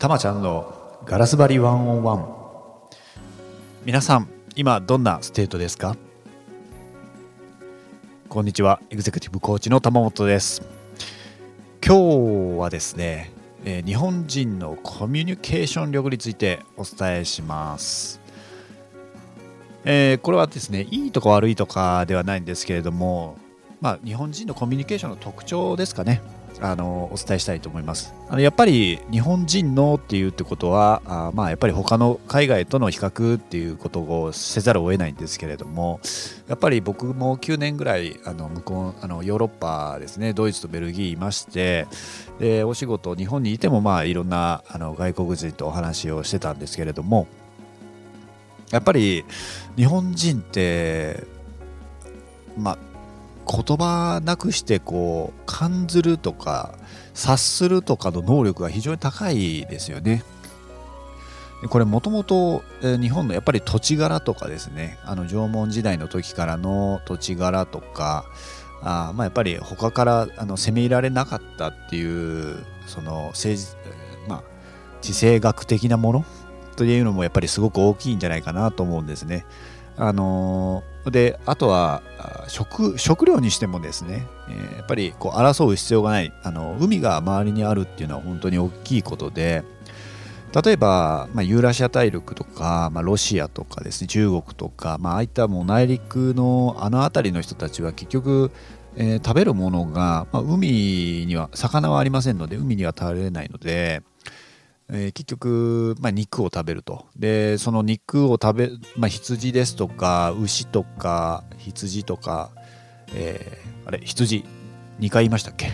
たまちゃんのガラス張り one on one。皆さん今どんなステートですか？こんにちはエグゼクティブコーチの玉本です。今日はですね、えー、日本人のコミュニケーション力についてお伝えします。えー、これはですねいいとか悪いとかではないんですけれどもまあ日本人のコミュニケーションの特徴ですかね。あのお伝えしたいと思います。あのやっぱり日本人のっていうってことはあまあやっぱり他の海外との比較っていうことをせざるを得ないんですけれどもやっぱり僕も9年ぐらいあの向こうあのヨーロッパですねドイツとベルギーいましてでお仕事日本にいてもまあいろんなあの外国人とお話をしてたんですけれどもやっぱり日本人ってまあ言葉なくしてこう感ずるとか察するとかの能力が非常に高いですよね。これもともと日本のやっぱり土地柄とかですねあの縄文時代の時からの土地柄とかあまあやっぱり他からあの攻め入られなかったっていうその政治まあ地政学的なものというのもやっぱりすごく大きいんじゃないかなと思うんですね。あのであとは食食料にしてもですね、えー、やっぱりこう争う必要がないあの海が周りにあるっていうのは本当に大きいことで例えば、まあ、ユーラシア大陸とか、まあ、ロシアとかですね中国とか、まあ、あいったもう内陸のあの辺りの人たちは結局、えー、食べるものが、まあ、海には魚はありませんので海には食べれないのでえー、結局、まあ、肉を食べると。でその肉を食べ、まあ、羊ですとか牛とか羊とか、えー、あれ羊2回言いましたっけ、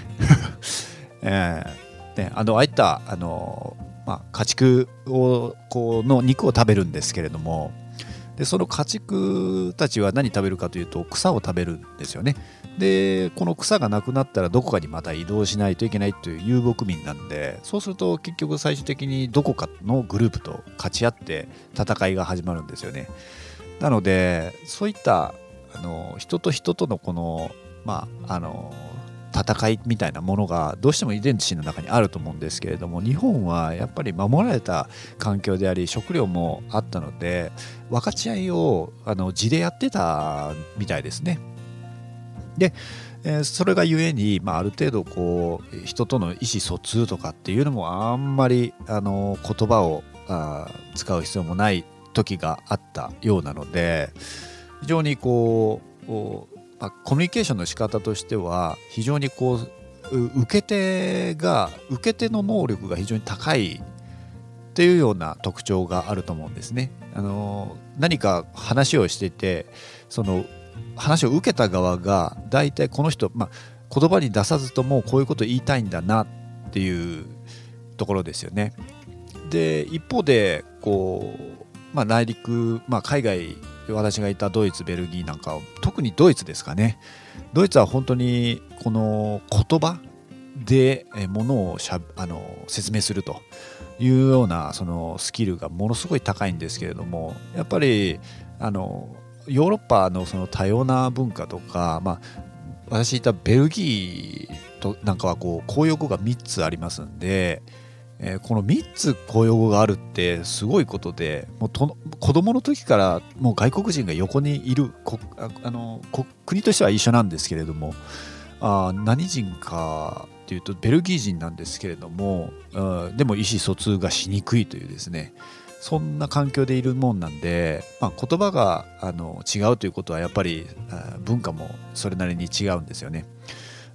えーね、あのああいったあの、まあ、家畜をこうの肉を食べるんですけれどもでその家畜たちは何食べるかというと草を食べるんですよね。でこの草がなくなったらどこかにまた移動しないといけないという遊牧民なんでそうすると結局最終的にどこかのグループと勝ち合って戦いが始まるんですよね。なのでそういったあの人と人とのこのまああの戦いみたいなものがどうしても遺伝子の中にあると思うんですけれども日本はやっぱり守られた環境であり食料もあったので分かち合いをあの地でやってたみたいですね。で、え、それがゆえに、まあ、ある程度こう人との意思疎通とかっていうのもあんまりあの言葉をあ使う必要もない時があったようなので非常にこうまあ、コミュニケーションの仕方としては非常にこう受け手が受け手の能力が非常に高いっていうような特徴があると思うんですね。あの何か話をしててその話を受けた側が大体この人、まあ、言葉に出さずともこういうこと言いたいんだなっていうところですよね。で一方でこう、まあ、内陸、まあ、海外私がいたドイツベルギーなんか特にドイツですかね。ドイツは本当にこの言葉でものをしゃあの説明するというようなそのスキルがものすごい高いんですけれどもやっぱりあのヨーロッパのその多様な文化とか、まあ、私いたベルギーとなんかはこう公用語が3つありますんでえー、この3つ公用語があるってすごいことでもうと子供の時からもう外国人が横にいるあの国としては一緒なんですけれどもあ何人かっていうとベルギー人なんですけれどもでも意思疎通がしにくいというですねそんな環境でいるもんなんで、まあ、言葉があの違うということはやっぱり文化もそれなりに違うんですよね。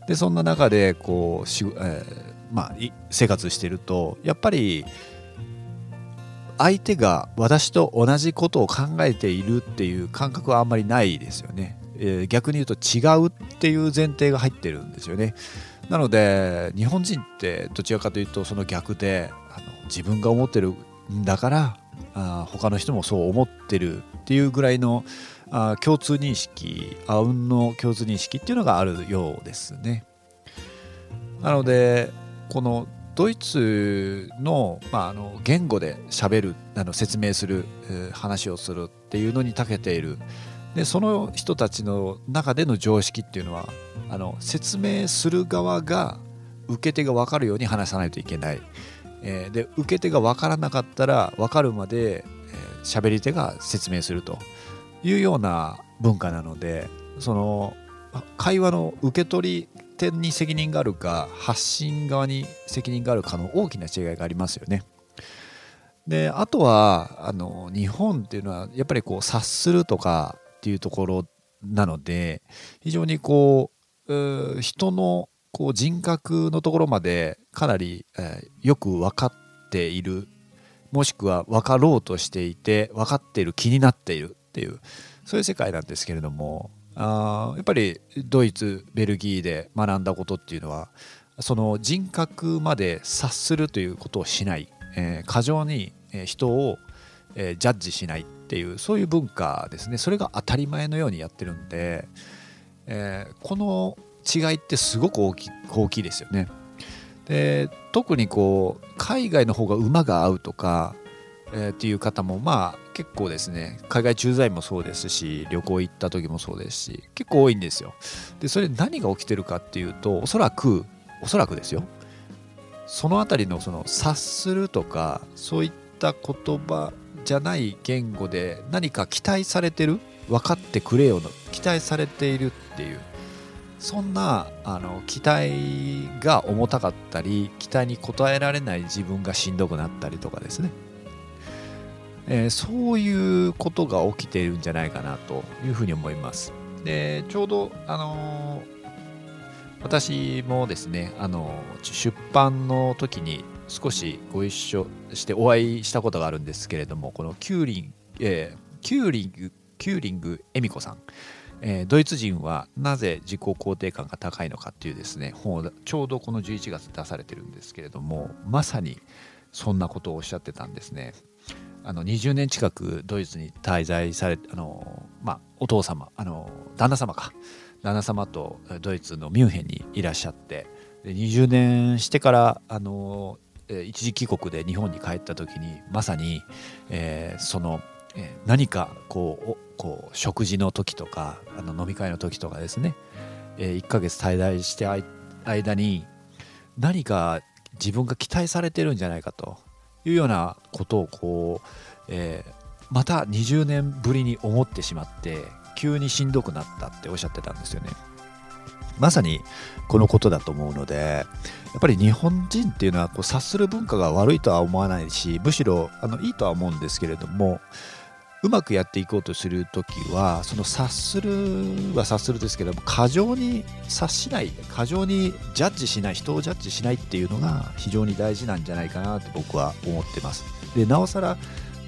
でそんな中でこうし、えーまあ、生活してるとやっぱり相手が私と同じことを考えているっていう感覚はあんまりないですよね。えー、逆に言うと違うっていう前提が入ってるんですよね。なので日本人ってどちらかというとその逆であの自分が思ってるんだからあ他の人もそう思ってるっていうぐらいのあ共通認識あうんの共通認識っていうのがあるようですね。なのでこのドイツの,、まあ、あの言語でしゃべるあの説明する、話をするっていうのに長けている。でその人たちの中での常識っていうのはあの説明する側が受け手が分かるように話さないといけない、えー、で受け手が分からなかったら分かるまで喋、えー、り手が説明するというような文化なのでその会話の受け取り手に責任があるか発信側に責任があるかの大きな違いがありますよね。であとはあの日本っていうのはやっぱりこう察するとかっていうところなので非常にこう人のこう人格のところまでかなり、えー、よく分かっているもしくは分かろうとしていて分かっている気になっているっていうそういう世界なんですけれどもあやっぱりドイツベルギーで学んだことっていうのはその人格まで察するということをしない、えー、過剰に人を、えー、ジャッジしないっていうそういう文化ですねそれが当たり前のようにやってるんで、えー、この違いってすごく大き大きいですよね。で特にこう海外の方が馬が合うとか、えー、っていう方もまあ結構ですね海外駐在もそうですし旅行行った時もそうですし結構多いんですよ。でそれ何が起きてるかっていうとおそらくおそらくですよ。その辺りのその察するとかそういった言葉じゃない言語で何か期待されてる？分かってくれよの期待されているっていう。そんなあの期待が重たかったり期待に応えられない自分がしんどくなったりとかですね、えー、そういうことが起きているんじゃないかなというふうに思いますでちょうどあのー私もですねあの出版の時に少しご一緒してお会いしたことがあるんですけれどもこのキューリン、えー、キューリングキューリング恵美子さん、えー、ドイツ人はなぜ自己肯定感が高いのかっていうですね本をちょうどこの11月出されてるんですけれどもまさにそんなことをおっしゃってたんですね。あの20年近くドイツに滞在されあの、まあ、お父様あの旦那様か。旦那様とドイツのミュンヘンにいらっしゃって。20年してからあの一時帰国で日本に帰った時にまさに、えー、その、何かこうこう食事の時とかあの飲み会の時とかですね、えー、1ヶ月滞在して間に何か自分が期待されてるんじゃないかと。いうようなことをこう、えー、また20年ぶりに思ってしまって急にしんどくなったっておっしゃってたんですよね。まさにこのことだと思うのでやっぱり日本人っていうのはこう察する文化が悪いとは思わないしむしろあのいいとは思うんですけれどもうまくやっていこうとする時はその察するは察するですけども過剰に察しない過剰にジャッジしない人をジャッジしないっていうのが非常に大事なんじゃないかなって僕は思ってます。でなおさら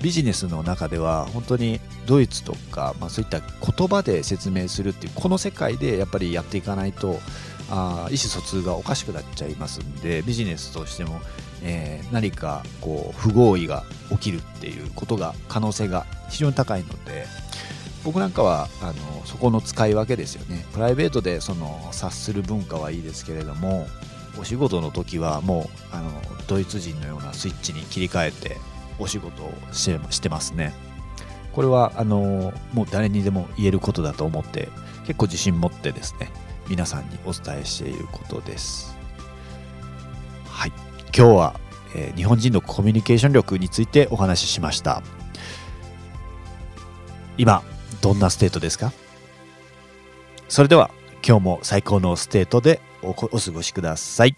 ビジネスの中では本当にドイツとか、まあ、そういった言葉で説明するっていうこの世界でやっぱりやっていかないとあ意思疎通がおかしくなっちゃいますんでビジネスとしても、えー、何かこう不合意が起きるっていうことが可能性が非常に高いので僕なんかはあのそこの使い分けですよねプライベートでその察する文化はいいですけれどもお仕事の時はもうあのドイツ人のようなスイッチに切り替えてお仕事をしてますね。これはあのもう誰にでも言えることだと思って結構自信持ってですね皆さんにお伝えしていることです。はい今日は、えー、日本人のコミュニケーション力についてお話ししました。今どんなステートですか？それでは今日も最高のステートでお過ごしください。